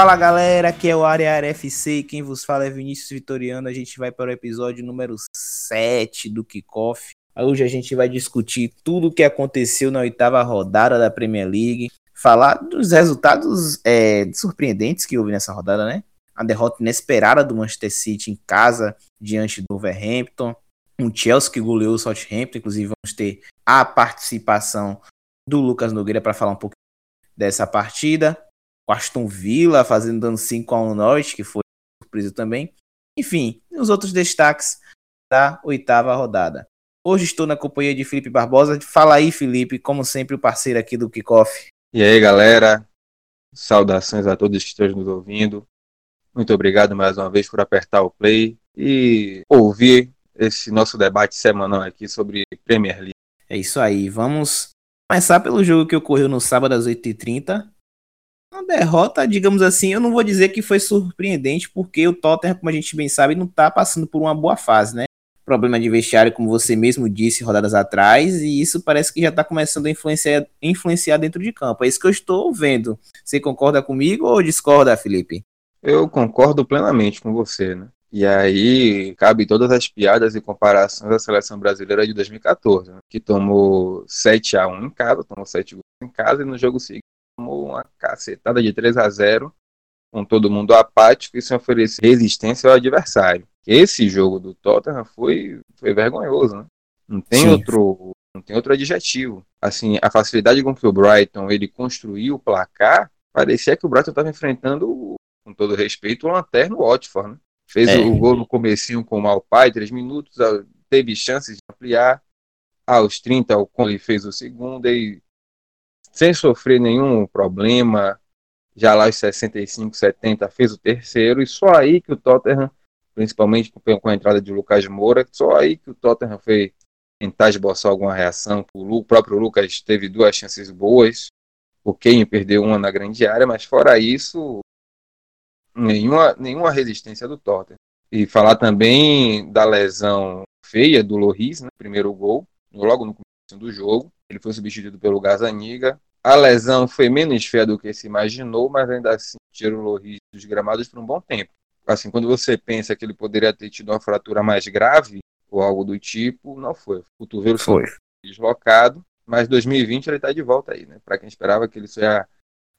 Fala galera, aqui é o Área FC, quem vos fala é Vinícius Vitoriano. A gente vai para o episódio número 7 do Kickoff. Hoje a gente vai discutir tudo o que aconteceu na oitava rodada da Premier League, falar dos resultados é, surpreendentes que houve nessa rodada, né? A derrota inesperada do Manchester City em casa diante do Wolverhampton, um Chelsea que goleou o Southampton, inclusive vamos ter a participação do Lucas Nogueira para falar um pouco dessa partida o Aston Villa fazendo dando 5 a 1 no Norwich, que foi surpresa também. Enfim, os outros destaques da oitava rodada. Hoje estou na companhia de Felipe Barbosa. Fala aí, Felipe, como sempre, o parceiro aqui do Kickoff. E aí, galera. Saudações a todos que estão nos ouvindo. Muito obrigado mais uma vez por apertar o play e ouvir esse nosso debate semanal aqui sobre Premier League. É isso aí. Vamos começar pelo jogo que ocorreu no sábado às 8h30 uma derrota, digamos assim, eu não vou dizer que foi surpreendente, porque o Tottenham, como a gente bem sabe, não tá passando por uma boa fase, né? Problema de vestiário, como você mesmo disse rodadas atrás, e isso parece que já tá começando a influenciar, influenciar dentro de campo. É isso que eu estou vendo. Você concorda comigo ou discorda, Felipe? Eu concordo plenamente com você, né? E aí cabe todas as piadas e comparações da seleção brasileira de 2014, né? que tomou 7 a 1 em casa, tomou 7 gols em casa, e no jogo seguinte tomou uma cacetada de 3 a 0 com todo mundo apático e sem oferecer resistência ao adversário. Esse jogo do Tottenham foi, foi vergonhoso, né? Não tem outro não tem outro adjetivo. Assim, a facilidade com que o Brighton ele construiu o placar, parecia que o Brighton estava enfrentando, com todo respeito, o lanterno Watford, né? Fez é. o gol no comecinho com o Malpai, três minutos, teve chances de ampliar. Aos 30, o Conley fez o segundo e sem sofrer nenhum problema, já lá aos 65, 70 fez o terceiro, e só aí que o Tottenham, principalmente com a entrada de Lucas Moura, só aí que o Tottenham fez tentar esboçar alguma reação. O próprio Lucas teve duas chances boas, o Kane perdeu uma na grande área, mas fora isso, nenhuma, nenhuma resistência do Tottenham. E falar também da lesão feia do Loris, né, primeiro gol, logo no do jogo, ele foi substituído pelo Gazaniga. A lesão foi menos feia do que se imaginou, mas ainda assim tirou o Loris dos gramados por um bom tempo. Assim, quando você pensa que ele poderia ter tido uma fratura mais grave ou algo do tipo, não foi. O cotovelo foi deslocado, mas 2020 ele está de volta aí, né? Para quem esperava que ele só ia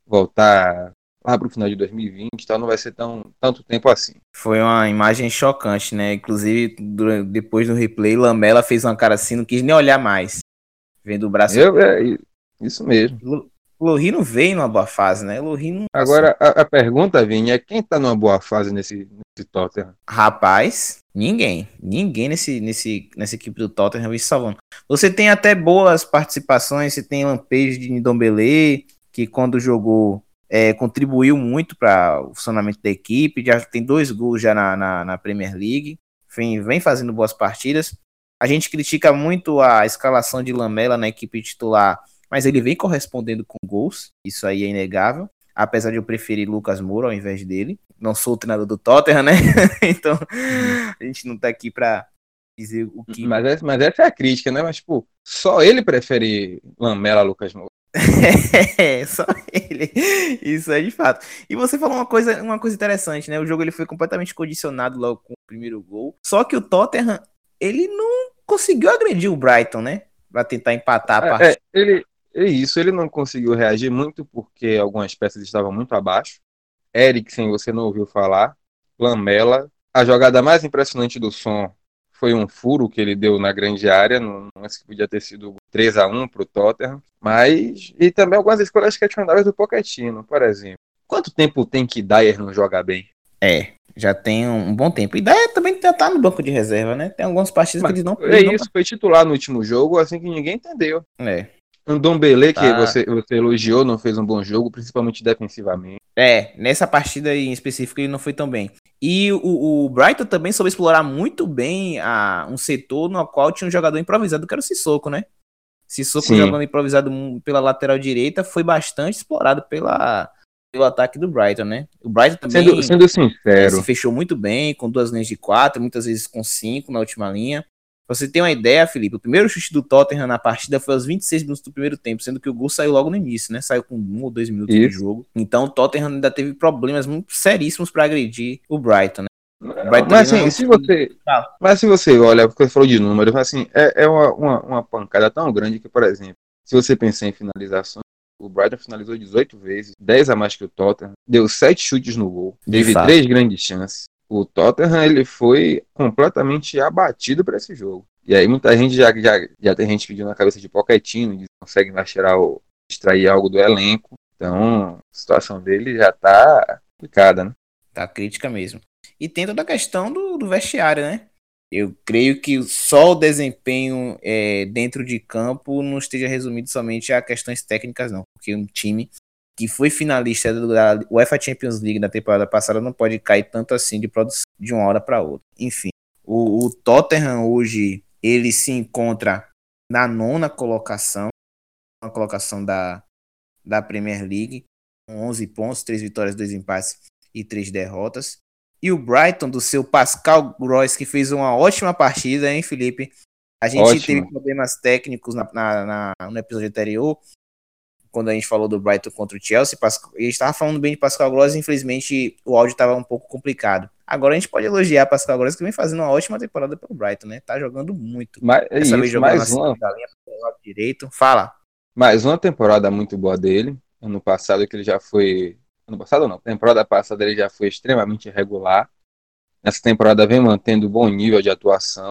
voltar lá para o final de 2020, então não vai ser tão tanto tempo assim. Foi uma imagem chocante, né? Inclusive, depois do replay, Lamela fez uma cara assim, não quis nem olhar mais. Vendo o braço. Eu, é, isso mesmo. Lohri não veio numa boa fase, né? Lohri não. Agora, a, a, pergunta, Vini, é quem tá numa boa fase nesse, nesse Tottenham? Rapaz, ninguém. Ninguém nesse, nesse, nessa equipe do Tottenham vem salvando. Você tem até boas participações, você tem lampejos de Ndombele, que quando jogou é, contribuiu muito para o funcionamento da equipe, já tem dois gols já na, na, na Premier League, vem, vem fazendo boas partidas. A gente critica muito a escalação de Lamela na equipe titular, mas ele vem correspondendo com gols, isso aí é inegável. Apesar de eu preferir Lucas Moura ao invés dele. Não sou o treinador do Tottenham, né? então, a gente não tá aqui pra dizer o que. Mas, essa, mas essa é a crítica, né? Mas, tipo, só ele prefere Lamela a Lucas Moura. é, só ele. Isso é de fato. E você falou uma coisa, uma coisa interessante, né? O jogo ele foi completamente condicionado logo com o primeiro gol. Só que o Tottenham, ele não conseguiu agredir o Brighton, né? Pra tentar empatar a é, partida. É, ele, é isso, ele não conseguiu reagir muito porque algumas peças estavam muito abaixo. Eriksen, você não ouviu falar. Lamela. A jogada mais impressionante do som foi um furo que ele deu na grande área, não, não que podia ter sido 3 a 1 para o Tottenham, mas e também algumas escolhas questionáveis do Pochettino, por exemplo. Quanto tempo tem que Dyer não jogar bem? É, já tem um bom tempo. E daí também já tá no banco de reserva, né? Tem algumas partidas Mas, que eles não. É isso, foi titular no último jogo, assim que ninguém entendeu. É. Um Dombele que você, você elogiou, não fez um bom jogo, principalmente defensivamente. É, nessa partida em específico ele não foi tão bem. E o, o Brighton também soube explorar muito bem a, um setor no qual tinha um jogador improvisado, que era o Sissoko, né? Sissoko Sim. jogando improvisado pela lateral direita foi bastante explorado pela, pelo ataque do Brighton, né? O Brighton também sendo, sendo sincero. se fechou muito bem, com duas linhas de quatro, muitas vezes com cinco na última linha. Pra você ter uma ideia, Felipe, o primeiro chute do Tottenham na partida foi aos 26 minutos do primeiro tempo, sendo que o gol saiu logo no início, né? Saiu com um ou dois minutos Isso. de jogo. Então o Tottenham ainda teve problemas muito seríssimos para agredir o Brighton, né? mas assim, se você, mas se você olha, porque você falou de números, assim, é, é uma, uma, uma, pancada tão grande que, por exemplo, se você pensar em finalização, o Brighton finalizou 18 vezes, 10 a mais que o Tottenham, deu 7 chutes no gol, teve 3 grandes chances. O Tottenham ele foi completamente abatido para esse jogo. E aí muita gente já, já, já tem gente pedindo na cabeça de Pochettino, que consegue mais tirar o, extrair algo do elenco. Então, a situação dele já tá complicada, né? Tá crítica mesmo. E tem toda a questão do, do vestiário, né? Eu creio que só o desempenho é, dentro de campo não esteja resumido somente a questões técnicas, não. Porque um time que foi finalista da UEFA Champions League na temporada passada não pode cair tanto assim de produção de uma hora para outra. Enfim, o, o, Tottenham hoje ele se encontra na nona colocação, na colocação da, da Premier League, com 11 pontos, 3 vitórias, 2 empates e 3 derrotas. E o Brighton, do seu Pascal Gross, que fez uma ótima partida, hein, Felipe? A gente Ótimo. teve problemas técnicos na, na, na, no episódio anterior, quando a gente falou do Brighton contra o Chelsea. Pascal, e estava falando bem de Pascal Gross, infelizmente o áudio estava um pouco complicado. Agora a gente pode elogiar Pascal Gross, que vem fazendo uma ótima temporada pelo Brighton, né? Tá jogando muito. Mas, Dessa isso, vez jogando mais uma... linha direito. Fala. Mais uma temporada muito boa dele. Ano passado que ele já foi ano passado não, temporada passada ele já foi extremamente irregular. Nessa temporada vem mantendo bom nível de atuação.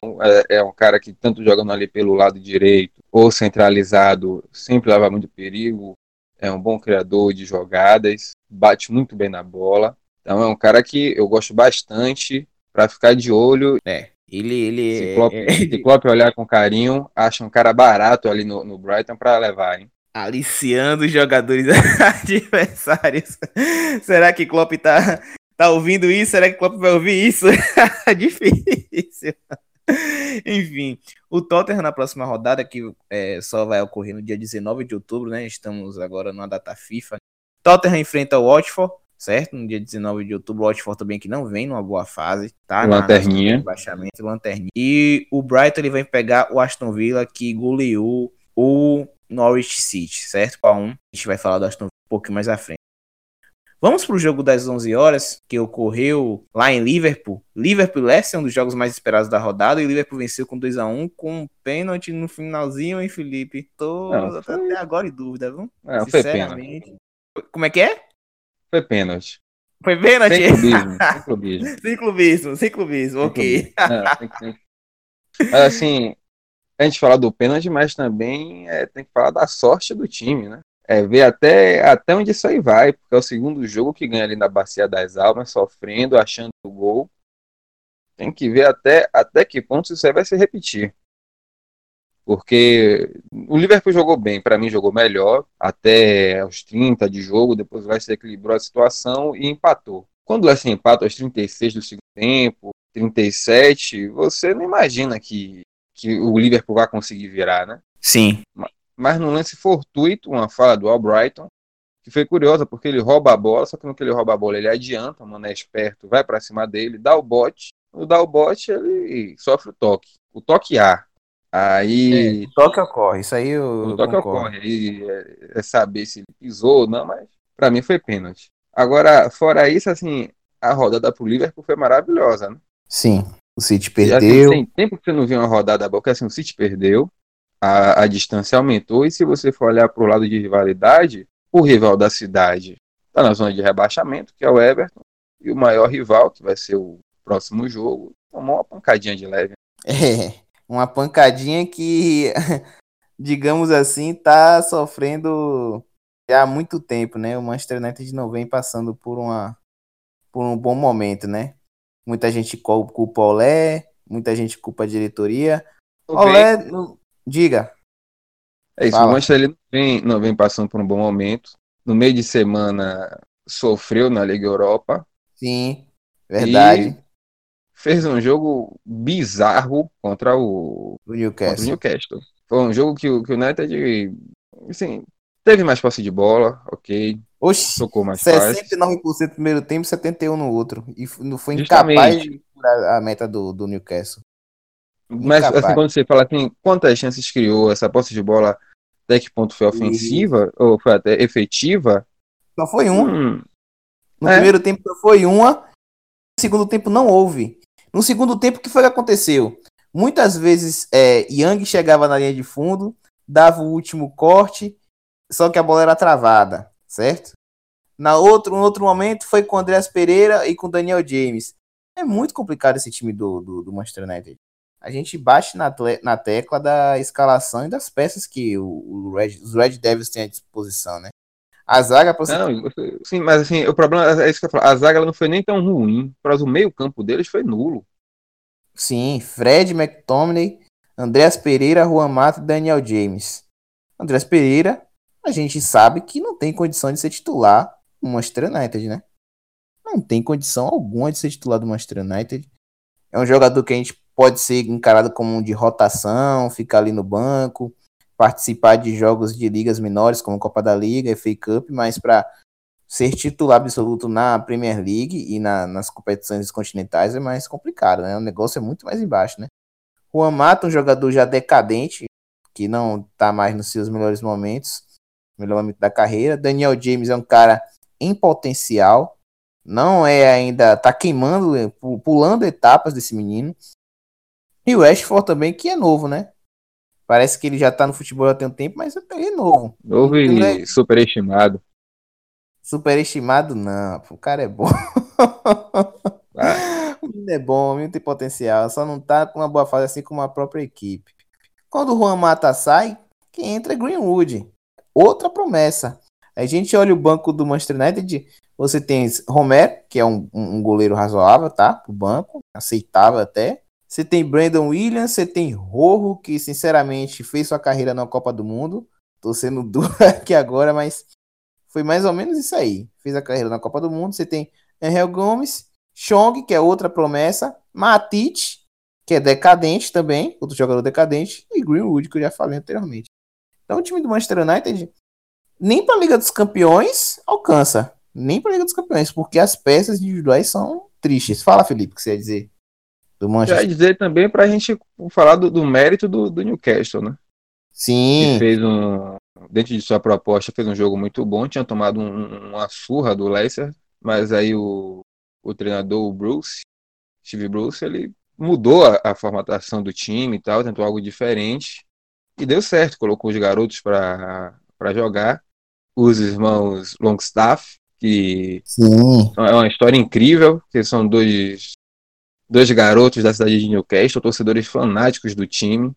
É, é um cara que tanto jogando ali pelo lado direito ou centralizado sempre leva muito perigo. É um bom criador de jogadas, bate muito bem na bola. Então é um cara que eu gosto bastante para ficar de olho. É, ele, ele se Klopp, é... se Klopp olhar com carinho, acha um cara barato ali no, no Brighton para levar, hein? Aliciando os jogadores adversários. Será que Klopp tá, tá ouvindo isso? Será que Klopp vai ouvir isso? Difícil. Enfim, o Tottenham na próxima rodada, que é, só vai ocorrer no dia 19 de outubro, né? Estamos agora numa data FIFA. Tottenham enfrenta o Watford, certo? No dia 19 de outubro, o Watford também que não vem numa boa fase, tá? Lanterninha. Na, baixamento, lanterninha. E o Brighton ele vai pegar o Aston Villa, que goleou o Norwich City, certo? A 1. A gente vai falar do Aston Villa um pouco mais à frente. Vamos para o jogo das 11 horas, que ocorreu lá em Liverpool. Liverpool Leicester é um dos jogos mais esperados da rodada, e Liverpool venceu com 2 a 1 com um pênalti no finalzinho, hein, Felipe? Tô Não, foi... até agora em dúvida, viu? Não, Sinceramente. Como é que é? Foi pênalti. Foi pênalti? Sem clubismo, sem clubismo. sem clubismo, sem clubismo, ok. Não, tem que... assim, a gente fala do pênalti, mas também é, tem que falar da sorte do time, né? É, ver até, até onde isso aí vai, porque é o segundo jogo que ganha ali na Bacia das Almas, sofrendo, achando o gol. Tem que ver até, até que ponto isso aí vai se repetir. Porque o Liverpool jogou bem, para mim jogou melhor, até os 30 de jogo, depois vai se equilibrou a situação e empatou. Quando é assim, empata aos 36 do segundo tempo, 37, você não imagina que que o Liverpool vai conseguir virar, né? Sim. Mas no lance fortuito, uma fala do Albrighton, que foi curiosa, porque ele rouba a bola, só que no que ele rouba a bola, ele adianta, o mano é esperto, vai para cima dele, dá o bote, no dá o bote, ele sofre o toque. O toque A. Aí. É, o toque ocorre, isso aí eu. O toque concordo. ocorre. Aí é, é, saber se ele pisou ou não, mas para mim foi pênalti. Agora, fora isso, assim, a rodada pro Liverpool foi maravilhosa, né? Sim. O City perdeu. tem tempo que você não viu uma rodada boa, porque assim, o City perdeu, a, a distância aumentou, e se você for olhar para o lado de rivalidade, o rival da cidade está na zona de rebaixamento, que é o Everton, e o maior rival, que vai ser o próximo jogo, tomou uma pancadinha de leve. É, uma pancadinha que, digamos assim, está sofrendo há muito tempo, né? O Manchester United não vem passando por uma por um bom momento, né? Muita gente culpa o Olé, muita gente culpa a diretoria. Olé, não... diga. É isso, Fala. o Manchester ele não vem, não vem passando por um bom momento. No meio de semana sofreu na Liga Europa. Sim, verdade. fez um jogo bizarro contra o, o Newcastle. Contra o Newcastle. Foi um jogo que, o, que o United assim, teve mais posse de bola, ok. Oxi, Tocou mais 69% no primeiro tempo, 71% no outro. E não foi Justamente. incapaz de curar a meta do, do Newcastle. Mas assim, quando você fala assim, quantas chances criou essa posse de bola, até que ponto foi ofensiva, e... ou foi até efetiva? Só foi um. Hum, no é. primeiro tempo só foi uma, no segundo tempo não houve. No segundo tempo, o que foi que aconteceu? Muitas vezes é, Yang chegava na linha de fundo, dava o último corte, só que a bola era travada, certo? Na outro, no outro momento foi com o Andreas Pereira e com o Daniel James. É muito complicado esse time do, do, do Manchester United. A gente bate na, na tecla da escalação e das peças que o, o Red, os Red Devils têm à disposição, né? A zaga você... Não, sim, mas assim, o problema é isso que eu falo. A zaga não foi nem tão ruim. Para o meio-campo deles foi nulo. Sim, Fred McTominay, Andreas Pereira, Juan Mata e Daniel James. Andreas Pereira, a gente sabe que não tem condição de ser titular no Manchester United, né? Não tem condição alguma de ser titular do Manchester United. É um jogador que a gente pode ser encarado como um de rotação, ficar ali no banco, participar de jogos de ligas menores, como Copa da Liga, FA Cup, mas para ser titular absoluto na Premier League e na, nas competições continentais é mais complicado, né? O negócio é muito mais embaixo, né? Juan Mata, um jogador já decadente, que não está mais nos seus melhores momentos, melhor momento da carreira. Daniel James é um cara em potencial, não é ainda, tá queimando, pulando etapas desse menino. E o Ashford também, que é novo, né? Parece que ele já tá no futebol há tem um tempo, mas ele é novo. Novo e é... superestimado. Superestimado não, o cara é bom. Ah. O menino é bom, o menino tem potencial, só não tá com uma boa fase assim como a própria equipe. Quando o Juan Mata sai, quem entra é Greenwood. Outra promessa. A gente olha o banco do Manchester United, você tem Romero, que é um, um goleiro razoável, tá? Pro banco, aceitável até. Você tem Brandon Williams, você tem Rojo, que sinceramente fez sua carreira na Copa do Mundo. Tô sendo duro aqui agora, mas foi mais ou menos isso aí. Fez a carreira na Copa do Mundo. Você tem Angel Gomes, Chong, que é outra promessa, Matite, que é decadente também, outro jogador decadente, e Greenwood, que eu já falei anteriormente. Então o time do Manchester United nem para a Liga dos Campeões alcança. Nem para a Liga dos Campeões, porque as peças individuais são tristes. Fala, Felipe, o que você ia dizer do Manchester? ia dizer também para a gente falar do, do mérito do, do, Newcastle, né? Sim. Que fez um. Dentro de sua proposta, fez um jogo muito bom. Tinha tomado um, uma surra do Leicester, mas aí o, o treinador, o Bruce, Steve Bruce, ele mudou a, a formatação do time e tal, tentou algo diferente. E deu certo, colocou os garotos para jogar os irmãos Longstaff, que Sim. é uma história incrível, que são dois, dois garotos da cidade de Newcastle, torcedores fanáticos do time.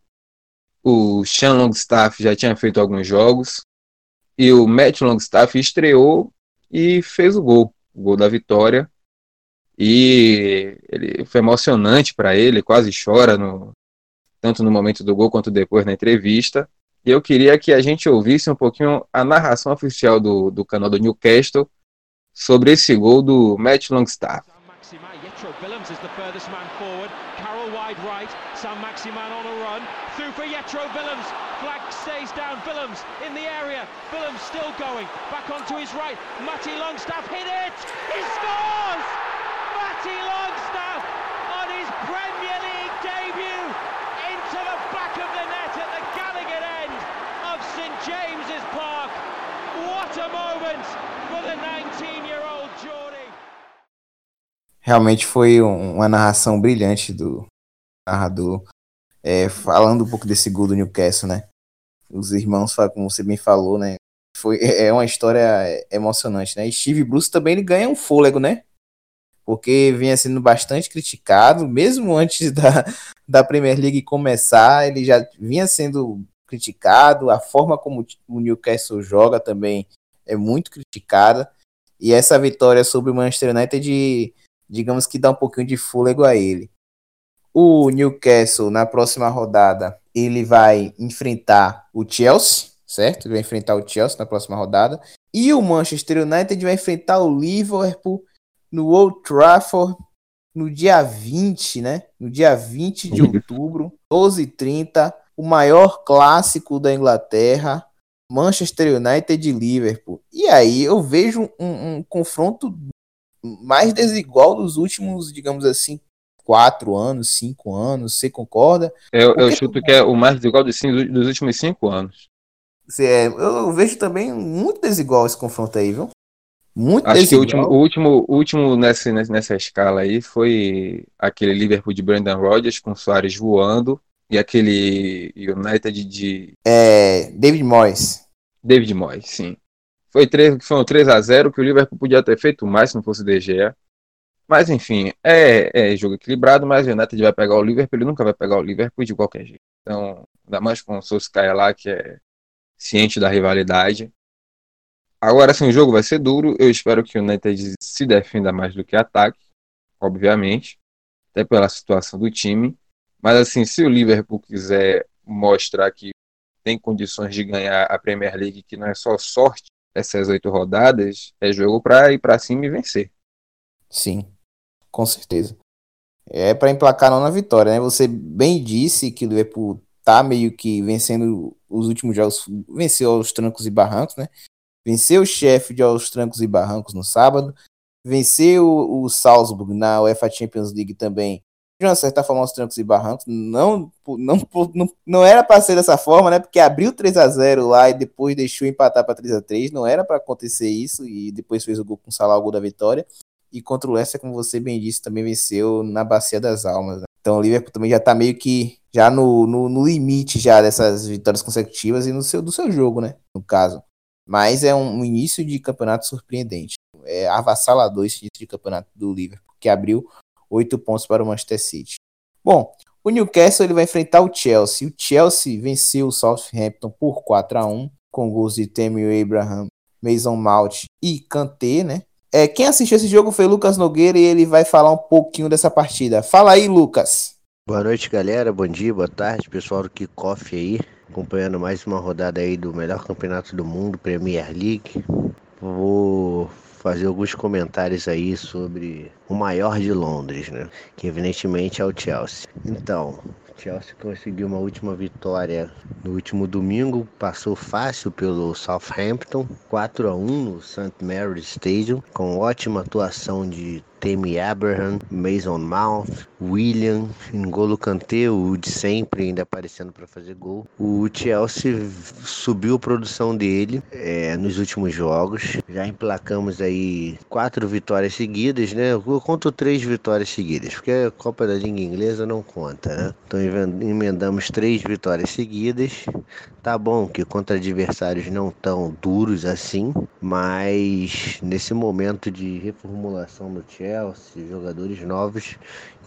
O Sean Longstaff já tinha feito alguns jogos, e o Matt Longstaff estreou e fez o gol, o gol da vitória. E ele foi emocionante para ele, quase chora no, tanto no momento do gol quanto depois na entrevista. E eu queria que a gente ouvisse um pouquinho a narração oficial do, do canal do Newcastle sobre esse gol do Matt Longstaff. Sam Maximan on a run, through for Yetro Willems, flag stays down, Willems in the area, Willems still going, back onto his right, Matty Longstaff hit it, he scores! Matty Longstaff on his Premier League debut into the back of the net at the Gallagher end of St James's Park. What a moment for the 19-year-old Geordie. Realmente foi uma narração brilhante do narrador, é, falando um pouco desse gol do Newcastle, né? Os irmãos, como você bem falou, né? Foi, é uma história emocionante, né? E Steve Bruce também ele ganha um fôlego, né? Porque vinha sendo bastante criticado, mesmo antes da, da Premier League começar, ele já vinha sendo criticado, a forma como o Newcastle joga também é muito criticada. E essa vitória sobre o Manchester United, digamos que dá um pouquinho de fôlego a ele. O Newcastle, na próxima rodada, ele vai enfrentar o Chelsea, certo? Ele vai enfrentar o Chelsea na próxima rodada. E o Manchester United vai enfrentar o Liverpool no Old Trafford no dia 20, né? No dia 20 de outubro, 12h30, o maior clássico da Inglaterra, Manchester United e Liverpool. E aí eu vejo um, um confronto mais desigual dos últimos, digamos assim, quatro anos, cinco anos. Você concorda? Eu, eu chuto que é o mais desigual dos, dos últimos cinco anos. É, eu vejo também muito desigual esse confronto aí, viu? Muito Acho desigual. que o último, o último, último nessa, nessa escala aí foi aquele Liverpool de Brandon Rodgers com Soares voando e aquele United de. É, David Moyes. David Moyes, sim. Foi 3, foram 3 a 0 que o Liverpool podia ter feito mais se não fosse o DGE. Mas enfim, é, é jogo equilibrado, mas o United vai pegar o Liverpool, ele nunca vai pegar o Liverpool de qualquer jeito. Então, ainda mais com o Solskjaer lá, que é ciente da rivalidade. Agora sim, o jogo vai ser duro. Eu espero que o United se defenda mais do que ataque, obviamente, até pela situação do time. Mas assim, se o Liverpool quiser mostrar que tem condições de ganhar a Premier League, que não é só sorte essas oito rodadas, é jogo para ir para cima e vencer. Sim, com certeza. É para emplacar não na vitória, né? Você bem disse que o Liverpool tá meio que vencendo os últimos jogos, venceu aos trancos e barrancos, né? Venceu o Sheffield aos trancos e barrancos no sábado, venceu o Salzburg na UEFA Champions League também de uma certa forma, os trancos e barrancos. Não, não, não, não era para ser dessa forma, né? Porque abriu 3 a 0 lá e depois deixou empatar para 3 a 3 Não era para acontecer isso e depois fez o gol com o Salah, o gol da vitória. E contra o Leicester, como você bem disse, também venceu na Bacia das Almas. Né? Então o Liverpool também já tá meio que já no, no, no, limite já dessas vitórias consecutivas e no seu, do seu jogo, né? No caso. Mas é um, um início de campeonato surpreendente. É avassalador esse início de campeonato do Liverpool, que abriu oito pontos para o Manchester City. Bom, o Newcastle ele vai enfrentar o Chelsea. O Chelsea venceu o Southampton por 4 a 1 com gols de Tammy Abraham, Mason Mount e Kanté, né? É, quem assistiu esse jogo foi Lucas Nogueira e ele vai falar um pouquinho dessa partida. Fala aí, Lucas. Boa noite, galera. Bom dia, boa tarde, pessoal do Kickoff aí, acompanhando mais uma rodada aí do melhor campeonato do mundo, Premier League. Vou fazer alguns comentários aí sobre o maior de Londres, né? Que evidentemente é o Chelsea. Então, Chelsea conseguiu uma última vitória no último domingo, passou fácil pelo Southampton, 4 a 1 no St Mary's Stadium, com ótima atuação de Tammy Abraham, Mason Mount, William, N'Golo Kanté, o de sempre ainda aparecendo para fazer gol. O Chelsea subiu a produção dele é, nos últimos jogos. Já emplacamos aí quatro vitórias seguidas, né? Eu conto três vitórias seguidas, porque a Copa da Liga Inglesa não conta, né? Então emendamos três vitórias seguidas. Tá bom que contra adversários não tão duros assim, mas nesse momento de reformulação do Chelsea Chelsea, jogadores novos,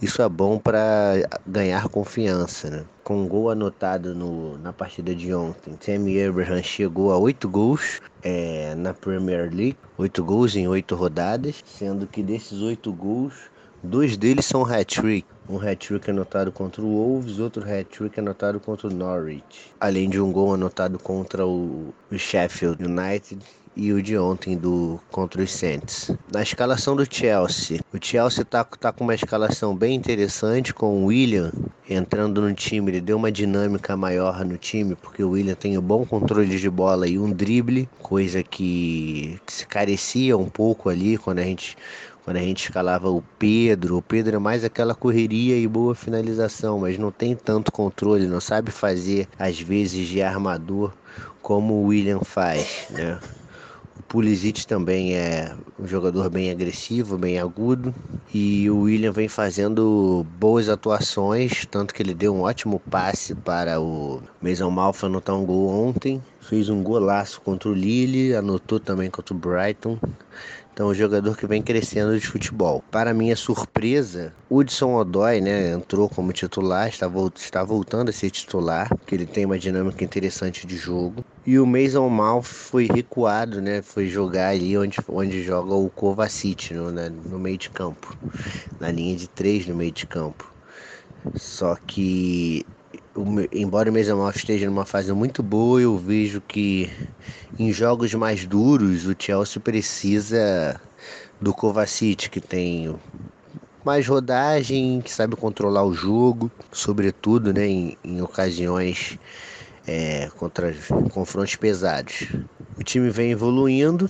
isso é bom para ganhar confiança. Né? Com um gol anotado no, na partida de ontem, Tammy Abraham chegou a oito gols é, na Premier League, oito gols em oito rodadas, sendo que desses oito gols, dois deles são hat-trick. Um hat-trick anotado contra o Wolves, outro hat-trick anotado contra o Norwich. Além de um gol anotado contra o, o Sheffield United e o de ontem do contra os Saints. Na escalação do Chelsea, o Chelsea tá, tá com uma escalação bem interessante com o William entrando no time, ele deu uma dinâmica maior no time, porque o William tem um bom controle de bola e um drible, coisa que, que se carecia um pouco ali quando a gente quando a gente escalava o Pedro, o Pedro é mais aquela correria e boa finalização, mas não tem tanto controle, não sabe fazer às vezes de armador como o William faz, né? Pulisic também é um jogador bem agressivo, bem agudo. E o William vem fazendo boas atuações, tanto que ele deu um ótimo passe para o Mason Malfa anotar um gol ontem. Fez um golaço contra o Lille, anotou também contra o Brighton. Então, um jogador que vem crescendo de futebol. Para minha surpresa, Hudson Odoi, né, entrou como titular, está, está voltando a ser titular, que ele tem uma dinâmica interessante de jogo. E o Mason Mount foi recuado, né, foi jogar ali onde, onde joga o Kovacic, no, né, no meio de campo, na linha de três no meio de campo. Só que embora o Mesamal esteja numa fase muito boa, eu vejo que em jogos mais duros o Chelsea precisa do Kovacic, que tem mais rodagem, que sabe controlar o jogo, sobretudo né, em, em ocasiões é, contra confrontos pesados. O time vem evoluindo,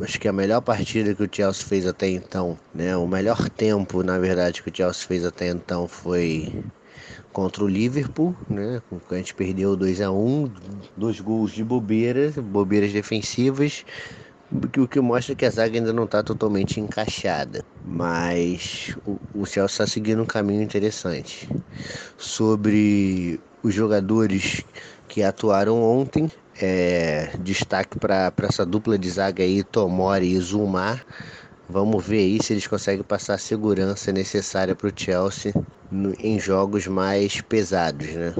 acho que a melhor partida que o Chelsea fez até então, né? O melhor tempo, na verdade, que o Chelsea fez até então foi contra o Liverpool, né? A gente perdeu 2 a 1 um, dois gols de bobeiras, bobeiras defensivas, o que mostra que a zaga ainda não está totalmente encaixada. Mas o, o Chelsea está seguindo um caminho interessante. Sobre os jogadores que atuaram ontem, é, destaque para essa dupla de zaga aí, Tomori e Zumar. Vamos ver aí se eles conseguem passar a segurança necessária para o Chelsea em jogos mais pesados, né?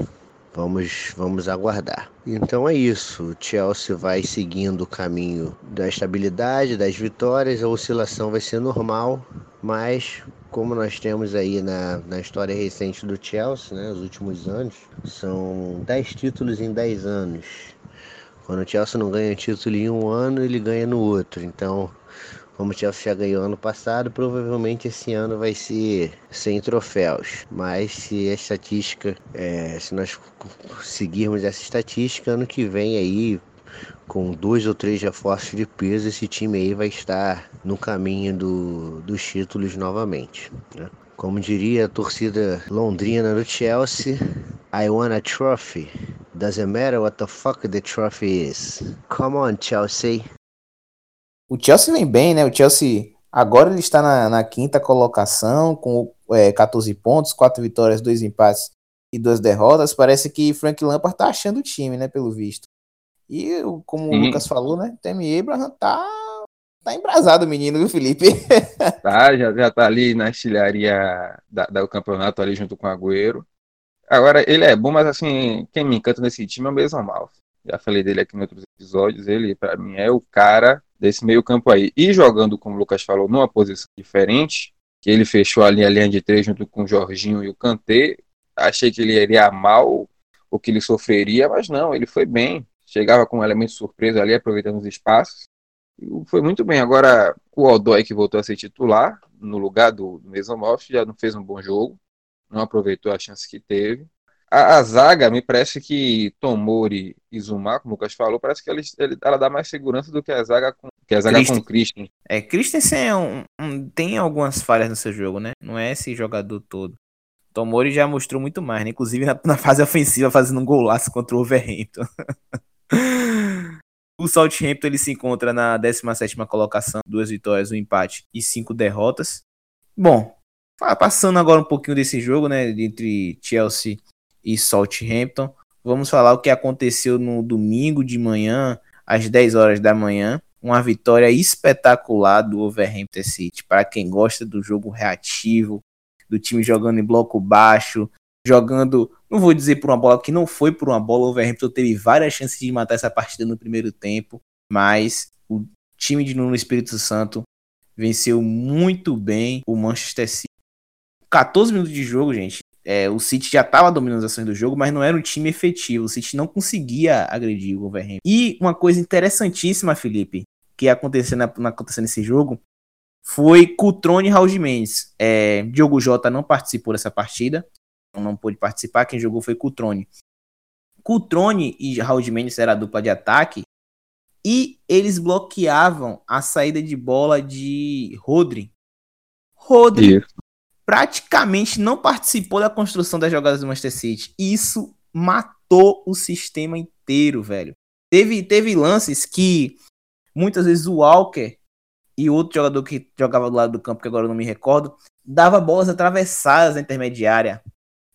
Vamos, vamos aguardar. Então é isso. O Chelsea vai seguindo o caminho da estabilidade, das vitórias. A oscilação vai ser normal, mas como nós temos aí na, na história recente do Chelsea, né, os últimos anos, são 10 títulos em 10 anos. Quando o Chelsea não ganha título em um ano, ele ganha no outro. Então, como o Chelsea já ganhou ano passado, provavelmente esse ano vai ser sem troféus. Mas se a estatística, é, se nós seguirmos essa estatística, ano que vem aí, com dois ou três reforços de peso, esse time aí vai estar no caminho do, dos títulos novamente. Né? Como diria a torcida londrina do Chelsea, I want a trophy. Doesn't matter what the fuck the trophy is. Come on, Chelsea. O Chelsea vem bem, né? O Chelsea agora ele está na, na quinta colocação com é, 14 pontos, 4 vitórias, 2 empates e 2 derrotas. Parece que Frank Lampard tá achando o time, né? Pelo visto. E como Sim. o Lucas falou, né? Temi Abraham tá tá embrasado o menino, viu, Felipe? tá, já, já tá ali na estilharia da, do campeonato ali junto com o Agüero. Agora, ele é bom, mas assim, quem me encanta nesse time é o Mason Mount. Já falei dele aqui em outros episódios, ele para mim é o cara desse meio campo aí. E jogando, como o Lucas falou, numa posição diferente, que ele fechou ali a linha de três junto com o Jorginho e o Kanté, achei que ele iria mal, o que ele sofreria, mas não, ele foi bem. Chegava com um elemento surpresa ali, aproveitando os espaços foi muito bem. Agora, o Odói, que voltou a ser titular, no lugar do, do já não fez um bom jogo, não aproveitou a chance que teve. A, a zaga, me parece que Tomori e Zuma, como o Lucas falou, parece que ela, ela dá mais segurança do que a zaga com, que a zaga Christen. com Christian. É, Christensen é um, um, tem algumas falhas no seu jogo, né? Não é esse jogador todo. Tomori já mostrou muito mais, né? Inclusive na, na fase ofensiva, fazendo um golaço contra o Overhampton. O Southampton ele se encontra na 17ª colocação, duas vitórias, um empate e cinco derrotas. Bom, passando agora um pouquinho desse jogo, né, entre Chelsea e Southampton, vamos falar o que aconteceu no domingo de manhã, às 10 horas da manhã, uma vitória espetacular do Wolverhampton City. Para quem gosta do jogo reativo, do time jogando em bloco baixo, jogando, não vou dizer por uma bola que não foi por uma bola, o Wolverhampton teve várias chances de matar essa partida no primeiro tempo, mas o time de Nuno Espírito Santo venceu muito bem o Manchester City. 14 minutos de jogo, gente. É, o City já estava dominando as ações do jogo, mas não era um time efetivo. O City não conseguia agredir o Wolverhampton. E uma coisa interessantíssima, Felipe, que aconteceu, na, aconteceu nesse jogo, foi Cutrone e Raul Mendes. É, Diogo Jota não participou dessa partida não pôde participar, quem jogou foi Cutrone. Cutrone e Raul de Mendes era a dupla de ataque e eles bloqueavam a saída de bola de Rodri. Rodri Isso. Praticamente não participou da construção das jogadas do Manchester City. Isso matou o sistema inteiro, velho. Teve, teve lances que muitas vezes o Walker e outro jogador que jogava do lado do campo, que agora eu não me recordo, dava bolas atravessadas na intermediária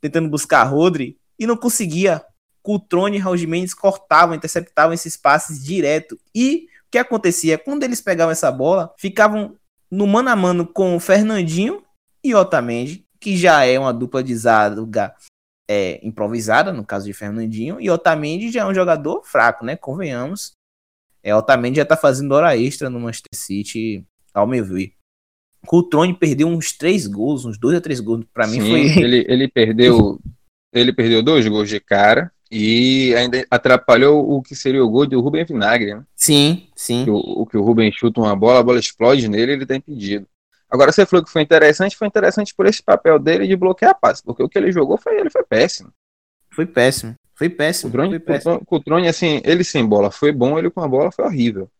tentando buscar Rodri e não conseguia. Cutrone e Raul Mendes cortavam, interceptavam esses passes direto. E o que acontecia? Quando eles pegavam essa bola, ficavam no mano a mano com o Fernandinho e Otamendi, que já é uma dupla de zaga é, improvisada, no caso de Fernandinho, e Otamendi já é um jogador fraco, né? Convenhamos. É, Otamendi já tá fazendo hora extra no Manchester City, ao meu ver. Coultrone perdeu uns três gols, uns dois a três gols. Para mim foi. Ele, ele perdeu. ele perdeu dois gols de cara e ainda atrapalhou o que seria o gol do Rubem Vinagre, né? Sim, sim. O, o que o Rubem chuta uma bola, a bola explode nele, ele tá impedido. Agora você falou que foi interessante, foi interessante por esse papel dele de bloquear passe, porque o que ele jogou foi ele foi péssimo. Foi péssimo. Foi péssimo. O Drone, foi péssimo. O Drone, assim, ele sem bola foi bom, ele com a bola foi horrível.